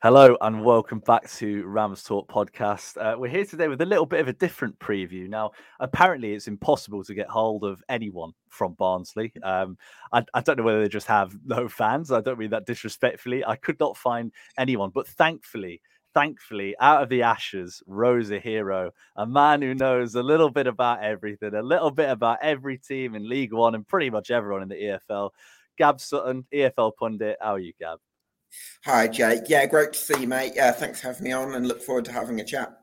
Hello and welcome back to Rams Talk podcast. Uh, we're here today with a little bit of a different preview. Now, apparently, it's impossible to get hold of anyone from Barnsley. Um, I, I, don't know whether they just have no fans. I don't mean that disrespectfully. I could not find anyone, but thankfully, thankfully, out of the ashes rose a hero, a man who knows a little bit about everything, a little bit about every team in League One and pretty much everyone in the EFL. Gab Sutton, EFL pundit. How are you, Gab? Hi, Jake. Yeah, great to see you, mate. Yeah, thanks for having me on and look forward to having a chat.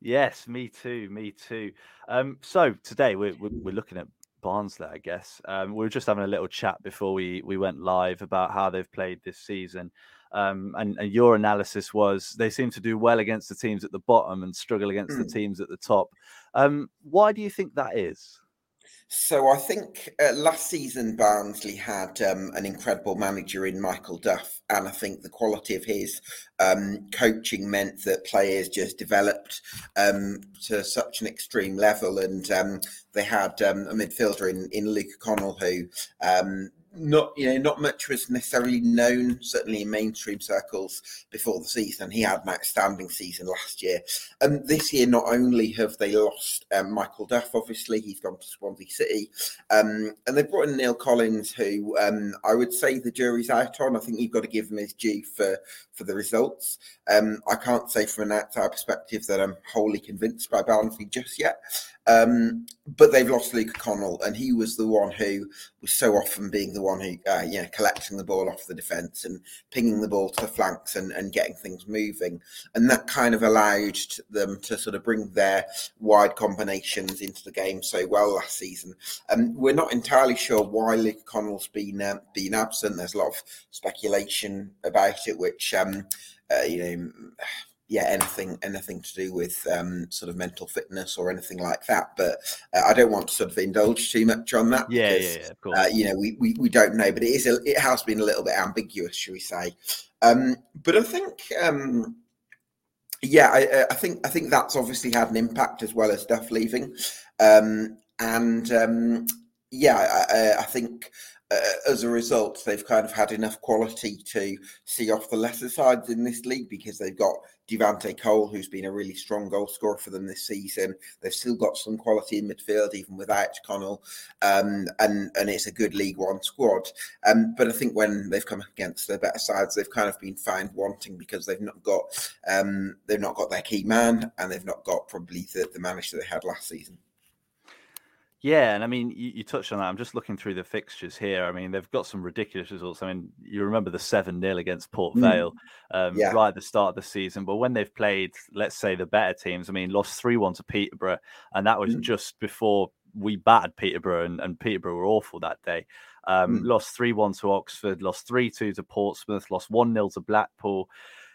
Yes, me too. Me too. Um, so today we're, we're looking at Barnsley, I guess. Um, we were just having a little chat before we, we went live about how they've played this season. Um, and, and, your analysis was they seem to do well against the teams at the bottom and struggle against mm. the teams at the top. Um, why do you think that is? So I think uh, last season Barnsley had um, an incredible manager in Michael Duff, and I think the quality of his um, coaching meant that players just developed um, to such an extreme level, and um, they had um, a midfielder in in Luke Connell who um, not you know not much was necessarily known certainly in mainstream circles before the season. He had an outstanding season last year. And um, this year not only have they lost um, michael duff obviously he's gone to swansea city um, and they brought in neil collins who um, i would say the jury's out on. I think you've got to give him his due for for the results. Um, i can't say from an outside perspective that i'm wholly convinced by barnsley just yet um, but they've lost Luke Connell, and he was the one who was so often being the one who, uh, you know, collecting the ball off the defence and pinging the ball to the flanks and, and getting things moving. And that kind of allowed them to sort of bring their wide combinations into the game so well last season. Um, we're not entirely sure why Luke Connell's been uh, been absent. There's a lot of speculation about it, which um, uh, you know yeah, anything anything to do with um, sort of mental fitness or anything like that. But uh, I don't want to sort of indulge too much on that. Yeah, because, yeah, yeah, of course. Uh, you know, we, we, we don't know, but it is a, it has been a little bit ambiguous, should we say? Um, but I think. Um, yeah, I, I, think I think that's obviously had an impact as well as Duff leaving, um, and um, yeah, I, I think uh, as a result, they've kind of had enough quality to see off the lesser sides in this league because they've got Devante Cole, who's been a really strong goal scorer for them this season. They've still got some quality in midfield, even without Connell, um, and and it's a good League One squad. Um, but I think when they've come against the better sides, they've kind of been found wanting because they've not got um, they've not got their key man, and they've not got probably the, the manager they had last season. Yeah, and I mean, you, you, touched on that. I'm just looking through the fixtures here. I mean, they've got some ridiculous results. I mean, you remember the 7 0 against Port mm. Vale um, yeah. right at the start of the season. But when they've played, let's say, the better teams, I mean, lost 3 1 to Peterborough, and that was mm. just before we battered Peterborough, and, and Peterborough were awful that day. Um, mm. Lost 3 1 to Oxford, lost 3 2 to Portsmouth, lost 1 0 to Blackpool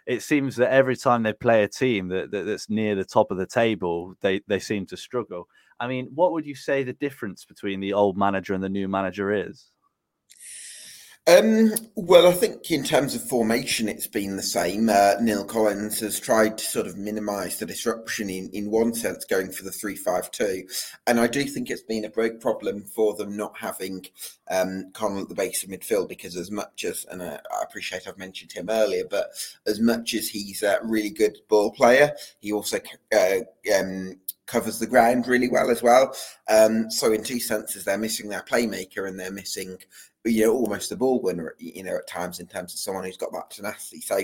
it seems that every time they play a team that, that, that's near the top of the table, they they seem to struggle. I mean, what would you say the difference between the old manager and the new manager is? Um, well, I think in terms of formation, it's been the same. Uh, Neil Collins has tried to sort of minimise the disruption in, in one sense, going for the three-five-two, and I do think it's been a big problem for them not having um, Connell at the base of midfield because as much as, and I, I appreciate I've mentioned him earlier, but as much as he's a really good ball player, he also uh, um, covers the ground really well as well. Um, so in two senses, they're missing their playmaker and they're missing you know, almost the ball winner, you know, at times in terms of someone who's got that tenacity. So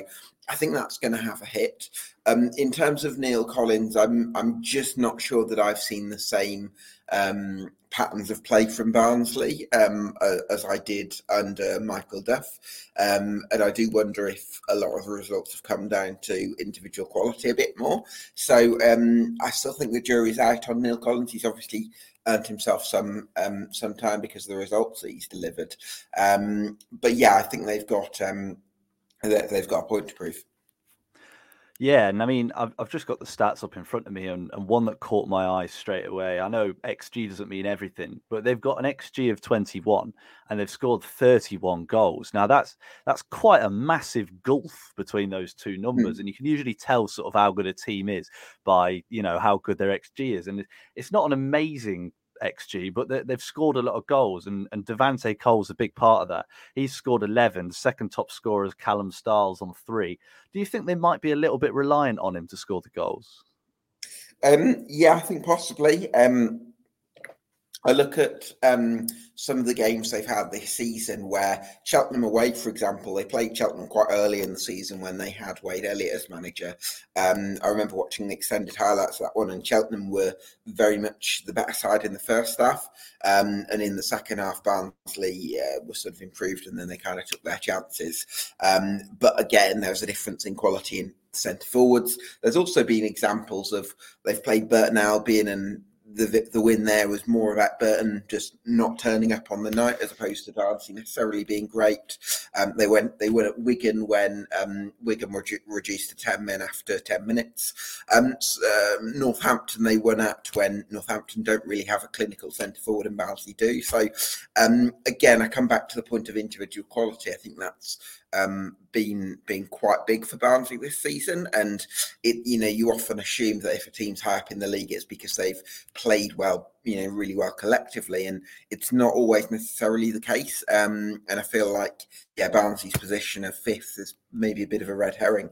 I think that's going to have a hit. Um, in terms of Neil Collins, I'm I'm just not sure that I've seen the same um, patterns of play from Barnsley um, as I did under Michael Duff, um, and I do wonder if a lot of the results have come down to individual quality a bit more. So um, I still think the jury's out on Neil Collins. He's obviously earned himself some um, some time because of the results that he's delivered. Um, but yeah, I think they've got um, they've got a point to prove. Yeah, and I mean, I've, I've just got the stats up in front of me, and, and one that caught my eye straight away. I know XG doesn't mean everything, but they've got an XG of 21, and they've scored 31 goals. Now that's that's quite a massive gulf between those two numbers, mm. and you can usually tell sort of how good a team is by you know how good their XG is, and it's not an amazing xG, but they, have scored a lot of goals, and, and Devante Cole's a big part of that. He's scored 11. The second top scorer is Callum Styles on three. Do you think they might be a little bit reliant on him to score the goals? Um, yeah, I think possibly. Um, I look at um, some of the games they've had this season where Cheltenham away, for example, they played Cheltenham quite early in the season when they had Wade Elliott as manager. Um, I remember watching the extended highlights of that one, and Cheltenham were very much the better side in the first half. Um, and in the second half, Barnsley uh, was sort of improved, and then they kind of took their chances. Um, but again, there was a difference in quality in centre forwards. There's also been examples of they've played Burton Albion and the the win there was more about Burton just not turning up on the night as opposed to Darcy necessarily being great. Um, they went they were at Wigan when um, Wigan were redu- reduced to ten men after ten minutes. Um, um, Northampton they won at when Northampton don't really have a clinical centre forward and Barnsley do. So um, again, I come back to the point of individual quality. I think that's um, been been quite big for Barnsley this season, and it you know you often assume that if a team's high up in the league, it's because they've played well, you know, really well collectively, and it's not always necessarily the case. Um, and I feel like yeah, Barnsley's position of fifth is maybe a bit of a red herring.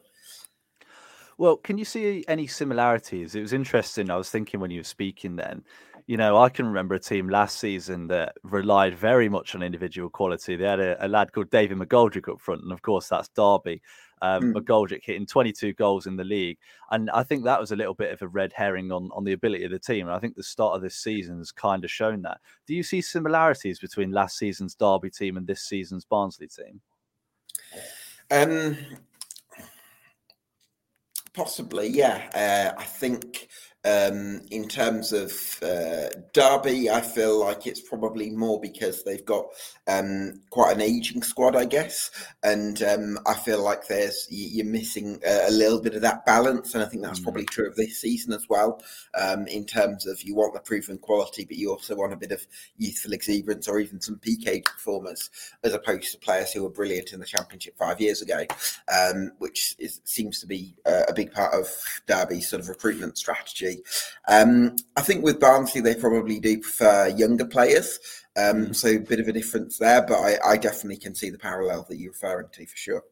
Well, can you see any similarities? It was interesting. I was thinking when you were speaking then you know, I can remember a team last season that relied very much on individual quality. They had a, a lad called David McGoldrick up front, and of course, that's Derby. Um, mm. McGoldrick hitting 22 goals in the league, and I think that was a little bit of a red herring on on the ability of the team. And I think the start of this season has kind of shown that. Do you see similarities between last season's Derby team and this season's Barnsley team? Um, possibly, yeah. Uh, I think um, in terms of uh, Derby, I feel like it's probably more because they've got um, quite an aging squad, I guess, and um, I feel like there's you're missing a, little bit of that balance, and I think that's mm. probably true of this season as well. Um, in terms of you want the proven quality, but you also want a bit of youthful exuberance or even some PK performers, as opposed to players who were brilliant in the Championship five years ago, um, which is, seems to be a, a big part of Derby's sort of recruitment strategy. Um, I think with Barnsley, they probably do prefer younger players. Um, mm. so a bit of a difference there, but I, I definitely can see the parallel that you're referring to for sure.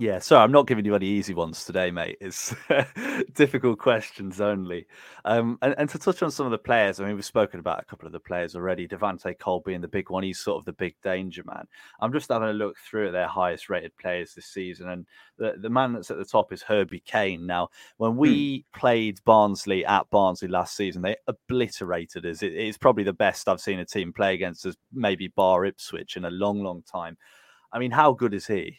Yeah, sorry, I'm not giving you any easy ones today, mate. It's difficult questions only. Um, and, and, to touch on some of the players, I mean, we've spoken about a couple of the players already. Devante Cole being the big one, he's sort of the big danger man. I'm just having a look through at their highest rated players this season, and the, the man that's at the top is Herbie Kane. Now, when we hmm. played Barnsley at Barnsley last season, they obliterated us. It, it's probably the best I've seen a team play against us, maybe bar Ipswich in a long, long time. I mean, how good is he?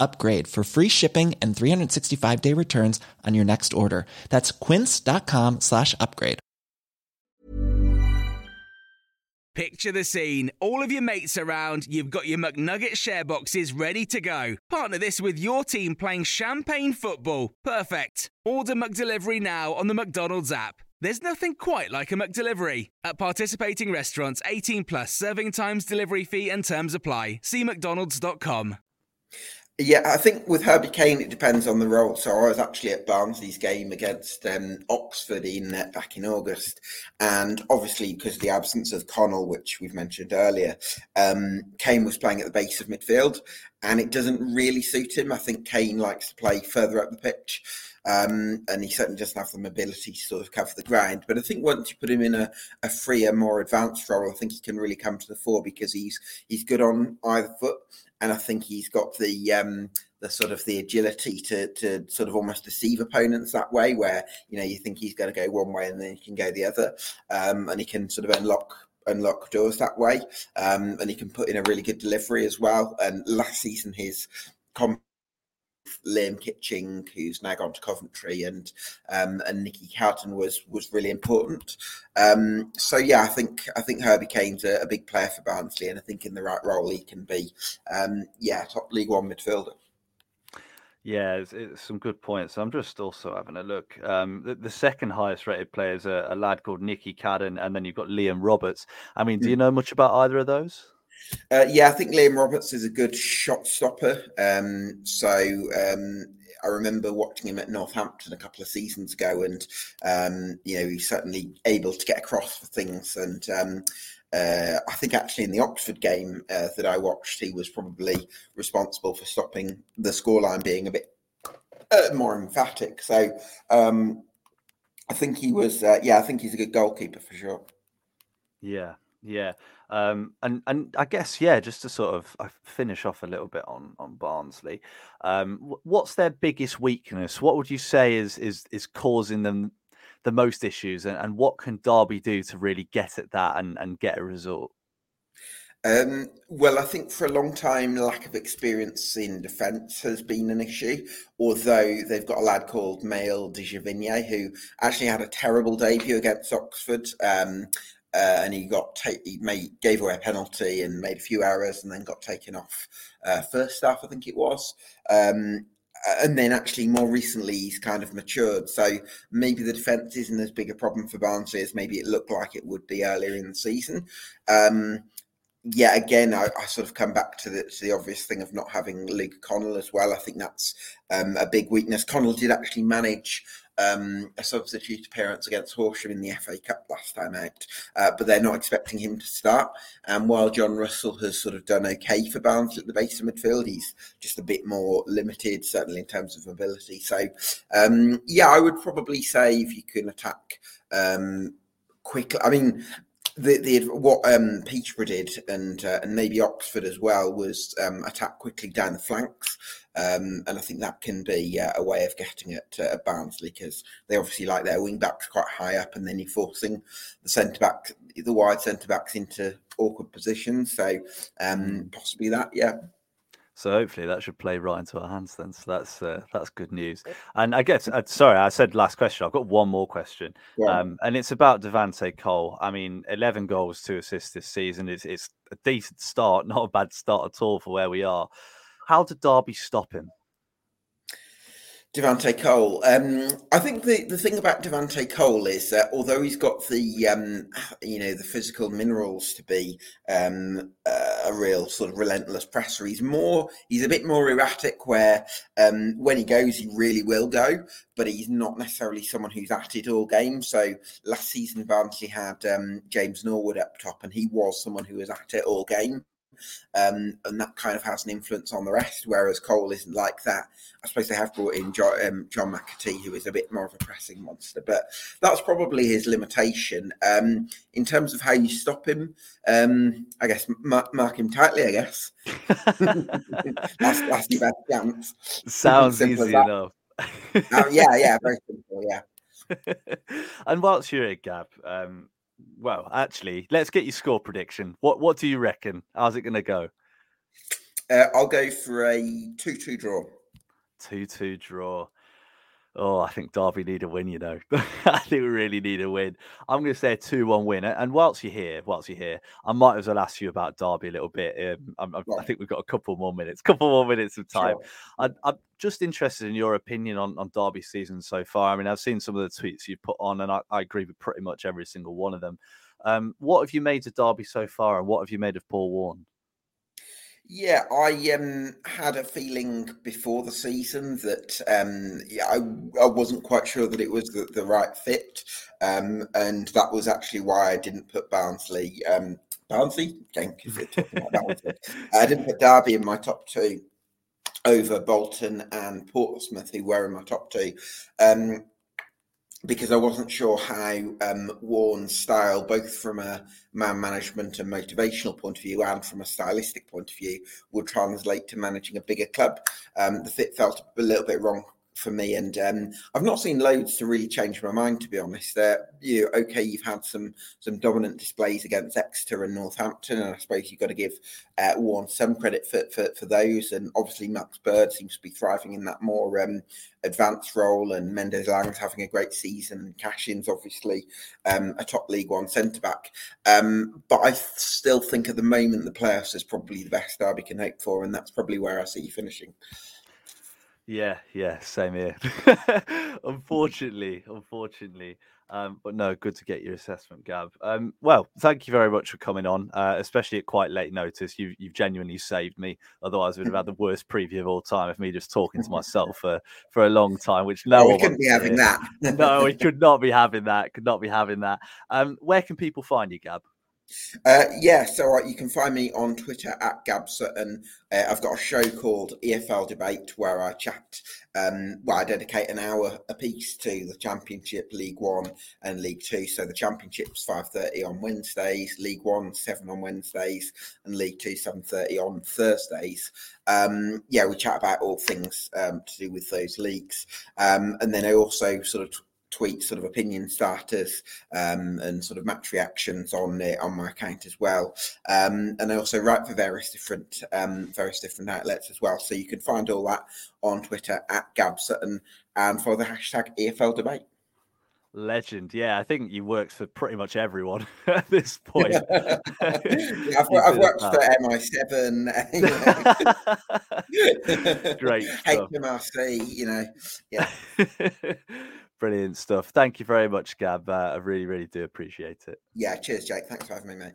upgrade for free shipping and 365 day returns on your next order. That's quince.com slash upgrade. Picture the scene. All of your mates around, you've got your McNugget share boxes ready to go. Partner this with your team playing champagne football. Perfect. Order McDelivery now on the McDonald's app. There's nothing quite like a McDelivery. At participating restaurants, 18 plus serving times, delivery fee, and terms apply. See McDonald's.com. Yeah, I think with Herbie Kane, it depends on the role. So I was actually at Barnsley's game against um, Oxford in uh, back in August, and obviously because of the absence of Connell, which we've mentioned earlier, um, Kane was playing at the base of midfield, and it doesn't really suit him. I think Kane likes to play further up the pitch. Um, and he certainly doesn't have the mobility to sort of cover the ground. But I think once you put him in a, a freer, more advanced role, I think he can really come to the fore because he's he's good on either foot, and I think he's got the um, the sort of the agility to to sort of almost deceive opponents that way, where you know you think he's going to go one way and then he can go the other, um, and he can sort of unlock unlock doors that way, um, and he can put in a really good delivery as well. And last season his comp Liam Kitching, who's now gone to Coventry, and um, and Nicky Cadden was was really important. Um, so yeah, I think I think Herbie Kane's a, a, big player for Barnsley, and I think in the right role he can be, um, yeah, top League One midfielder. Yeah, it's, it's, some good points. I'm just also having a look. Um, the, the, second highest rated player is a, a, lad called Nicky Cadden, and then you've got Liam Roberts. I mean, do you hmm. know much about either of those? Uh, yeah, I think Liam Roberts is a good shot stopper. Um, so um, I remember watching him at Northampton a couple of seasons ago, and um, you know he's certainly able to get across for things. And um, uh, I think actually in the Oxford game uh, that I watched, he was probably responsible for stopping the scoreline being a bit uh, more emphatic. So um, I think he was, uh, yeah, I think he's a good goalkeeper for sure. Yeah, yeah. Um, and and I guess yeah, just to sort of uh, finish off a little bit on on Barnsley, um, what's their biggest weakness? What would you say is is is causing them the most issues, and, and what can Derby do to really get at that and and get a result? Um, well, I think for a long time, lack of experience in defence has been an issue. Although they've got a lad called Maël de Gevigney who actually had a terrible debut against Oxford. Um, uh, and he got ta- he made gave away a penalty and made a few errors and then got taken off uh, first half I think it was um, and then actually more recently he's kind of matured so maybe the defence isn't as big a problem for Barnsley as maybe it looked like it would be earlier in the season um, yeah, again, I, I, sort of come back to the, to the obvious thing of not having Luke Connell as well. I think that's um, a big weakness. Connell did actually manage um, a substitute appearance against Horsham in the FA Cup last time out, uh, but they're not expecting him to start. And while Jon Russell has sort of done okay for Barnsley at the base of midfield, he's just a bit more limited, certainly in terms of mobility. So, um, yeah, I would probably say if you can attack um, quickly, I mean, the, the what um, Peterborough did and uh, and maybe Oxford as well was um, attack quickly down the flanks, um, and I think that can be uh, a way of getting at uh, Barnsley because they obviously like their wing backs quite high up, and then you're forcing the centre back, the wide centre backs into awkward positions. So um, possibly that, yeah. So hopefully that should play right into our hands then. So that's uh, that's good news. And I guess uh, sorry, I said last question. I've got one more question, yeah. um, and it's about Devante Cole. I mean, eleven goals, two assists this season. It's it's a decent start, not a bad start at all for where we are. How did Derby stop him? Devante Cole. Um, I think the, the thing about Devante Cole is that although he's got the um, you know the physical minerals to be um, uh, a real sort of relentless presser, he's more he's a bit more erratic. Where um, when he goes, he really will go, but he's not necessarily someone who's at it all game. So last season, Barnsley had um, James Norwood up top, and he was someone who was at it all game um, and that kind of has an influence on the rest. Whereas Cole isn't like that. I suppose they have brought in John, um, John McAtee, who is a bit more of a pressing monster, but that's probably his limitation. Um, in terms of how you stop him, um, I guess mark, mark, him tightly. I guess that's, that's your best chance. Sounds easy enough. uh, yeah, yeah, very simple. Yeah. and whilst you're at Gab, um, well, actually, let's get your score prediction. What what do you reckon? How's it going to go? Uh, I'll go for a two-two draw. Two-two draw. Oh, I think Derby need a win, you know. I think we really need a win. I'm going to say a 2 1 win. And whilst you're here, whilst you're here, I might as well ask you about Derby a little bit. Um, i think we've got a couple more minutes, couple more minutes of time. Sure. I, I'm just interested in your opinion on, on Derby season so far. I mean, I've seen some of the tweets you've put on, and I, I agree with pretty much every single one of them. Um, what have you made of Derby so far, and what have you made of Paul Warne? Yeah, I um, had a feeling before the season that um, yeah, I, I wasn't quite sure that it was the, the right fit, um, and that was actually why I didn't put Barnsley. Um, Barnsley, I didn't put Derby in my top two over Bolton and Portsmouth, who were in my top two. Um, because I wasn't sure how um, Warne's style, both from a man management and motivational point of view and from a stylistic point of view, would translate to managing a bigger club. Um, the fit felt a little bit wrong for me. And um, I've not seen loads to really change my mind, to be honest. You okay? You've had some some dominant displays against Exeter and Northampton, and I suppose you've got to give uh, Warne some credit for, for, for those. And obviously, Max Bird seems to be thriving in that more um, advanced role, and Mendez-Laing's having a great season. And Cashin's obviously um, a top League One centre back. Um, but I still think at the moment the playoffs is probably the best Derby can hope for, and that's probably where I see you finishing. Yeah, yeah, same here. unfortunately, unfortunately. Um, but no, good to get your assessment, Gab. Um, well, thank you very much for coming on, uh, especially at quite late notice. You, you've genuinely saved me. Otherwise, we'd have had the worst preview of all time of me just talking to myself for, for a long time, which no, we couldn't be having that. no, we could not be having that. Could not be having that. Um, where can people find you, Gab? Uh, yeah, so uh, you can find me on Twitter at Gab Sutton. Uh, I've got a show called EFL Debate where I chat, um, well, I dedicate an hour a piece to the Championship, League One, and League Two. So the Championship's five thirty on Wednesdays, League One seven on Wednesdays, and League Two seven thirty on Thursdays. Um, yeah, we chat about all things um, to do with those leagues, um, and then I also sort of tweet sort of opinion starters um, and sort of match reactions on uh, on my account as well. Um, and I also write for various different um, various different outlets as well. So you can find all that on Twitter at Gab Sutton and for the hashtag EFL debate. Legend, yeah. I think you worked for pretty much everyone at this point. yeah, I've, I've worked for MI7, great HMRC, you know, yeah. Brilliant stuff. Thank you very much, Gab. Uh, I really, really do appreciate it. Yeah, cheers, Jake. Thanks for having me, mate.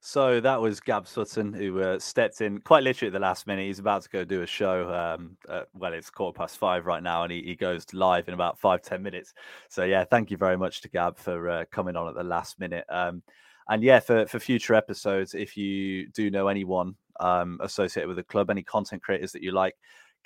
So that was Gab Sutton, who uh, stepped in quite literally at the last minute. He's about to go do a show. Um, uh, well, it's quarter past five right now, and he, he goes live in about five ten minutes. So yeah, thank you very much to Gab for uh, coming on at the last minute. Um, and yeah, for for future episodes, if you do know anyone um, associated with the club, any content creators that you like,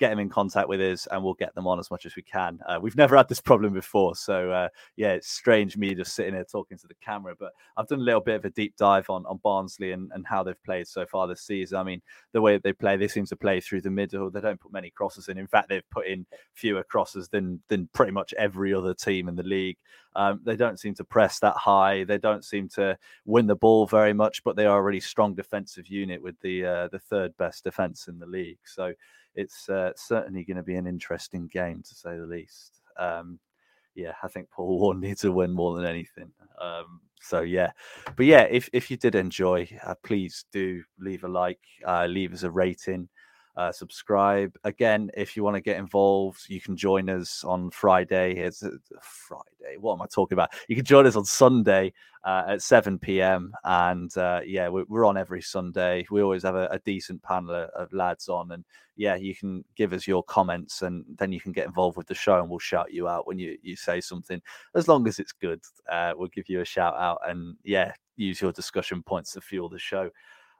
get them in contact with us and we'll get them on as much as we can. Uh, we've never had this problem before. So, uh, yeah, it's strange me just sitting here talking to the camera, but I've done a little bit of a deep dive on, on Barnsley and, and how they've played so far this season. I mean, the way they play, they seem to play through the middle. They don't put many crosses in. In fact, they've put in fewer crosses than, than pretty much every other team in the league. Um, they don't seem to press that high. They don't seem to win the ball very much, but they are a really strong defensive unit with the uh, the third best defense in the league. So it's uh, certainly going to be an interesting game to say the least. Um, yeah, I think Paul Warne needs to win more than anything. Um, so yeah, but yeah, if if you did enjoy, uh, please do leave a like, uh, leave us a rating uh, subscribe. Again, if you want to get involved, you can join us on Friday. It's uh, Friday. What am I talking about? You can join us on Sunday uh, at 7 p.m. And uh, yeah, we're, on every Sunday. We always have a, a decent panel of, of, lads on. And yeah, you can give us your comments and then you can get involved with the show and we'll shout you out when you, you say something. As long as it's good, uh, we'll give you a shout out. And yeah, use your discussion points to fuel the show.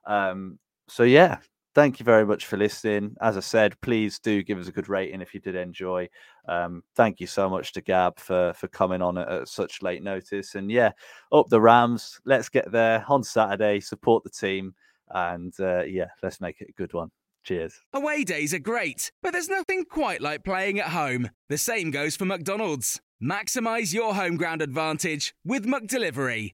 Um, so yeah, thank you very much for listening. As I said, please do give us a good rating if you did enjoy. Um, thank you so much to Gab for for coming on at, at, such late notice. And yeah, up the Rams. Let's get there on Saturday. Support the team, and uh, yeah, let's make it a good one. Cheers. Away days are great, but there's nothing quite like playing at home. The same goes for McDonald's. Maximize your home ground advantage with McDelivery.